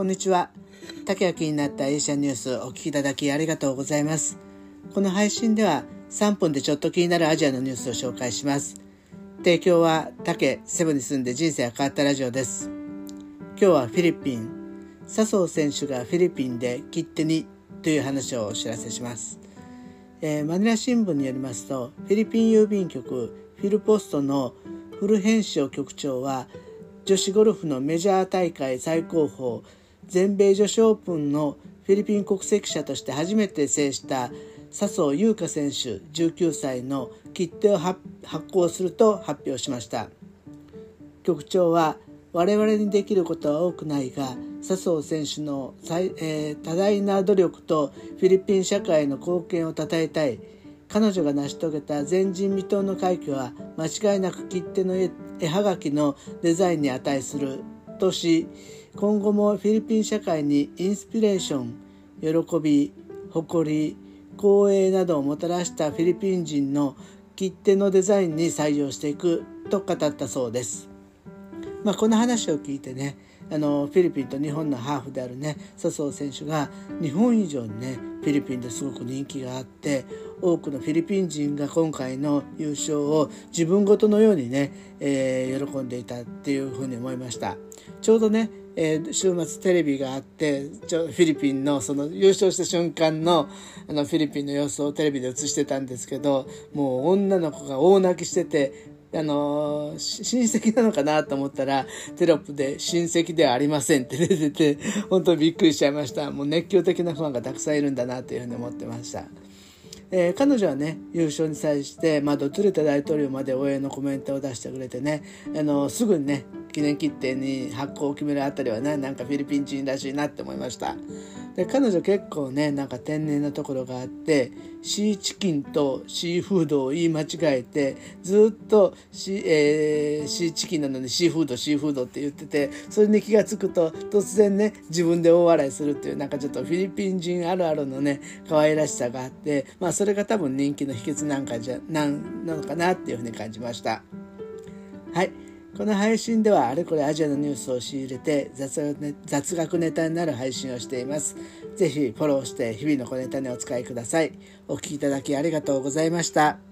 こんにちは。竹明になったエーシャニュースお聞きいただきありがとうございます。この配信では3分でちょっと気になるアジアのニュースを紹介します。提供は竹セブに住んで人生が変わったラジオです。今日はフィリピン。笹生選手がフィリピンで切手にという話をお知らせします。えー、マニラ新聞によりますと、フィリピン郵便局フィルポストの古編集局長は女子ゴルフのメジャー大会最高峰全米女子オープンのフィリピン国籍者として初めて制した笹生優花選手19歳の切手を発行すると発表しました。局長は我々にできることは多くないが笹生選手の、えー、多大な努力とフィリピン社会の貢献を称えたい。彼女が成し遂げた前人未到の快挙は間違いなく切手の絵はがきのデザインに値する。とし今後もフィリピン社会にインスピレーション喜び誇り光栄などをもたらしたフィリピン人の切手のデザインに採用していくと語ったそうです。まあ、この話を聞いてねあのフィリピンと日本のハーフであるね笹生選手が日本以上にねフィリピンですごく人気があって多くのフィリピン人が今回の優勝を自分ごとのようにね、えー、喜んでいたっていうふうに思いました。ちょうどね、えー、週末テレビがあってちょフィリピンのその優勝した瞬間のあのフィリピンの様子をテレビで映してたんですけどもう女の子が大泣きしててあの親戚なのかなと思ったら、テロップで親戚ではありませんって出てて、本当びっくりしちゃいました。もう熱狂的なファンがたくさんいるんだなというふうに思ってました。えー、彼女はね優勝に際して、まあ、ドトゥレタ大統領まで応援のコメントを出してくれてねあのすぐにね記念切手に発行を決めるあたりはねなんかフィリピン人らしいなって思いましたで彼女結構ねなんか天然なところがあってシーチキンとシーフードを言い間違えてずっとシ,、えー、シーチキンなのにシーフードシーフードって言っててそれに気が付くと突然ね自分で大笑いするっていうなんかちょっとフィリピン人あるあるのね可愛らしさがあってまあそれが多分人気の秘訣なんかじゃなんなのかなっていうふうに感じました。はい。この配信ではあれこれアジアのニュースを仕入れて雑学ネタになる配信をしています。ぜひフォローして日々の小ネタにお使いください。お聴きいただきありがとうございました。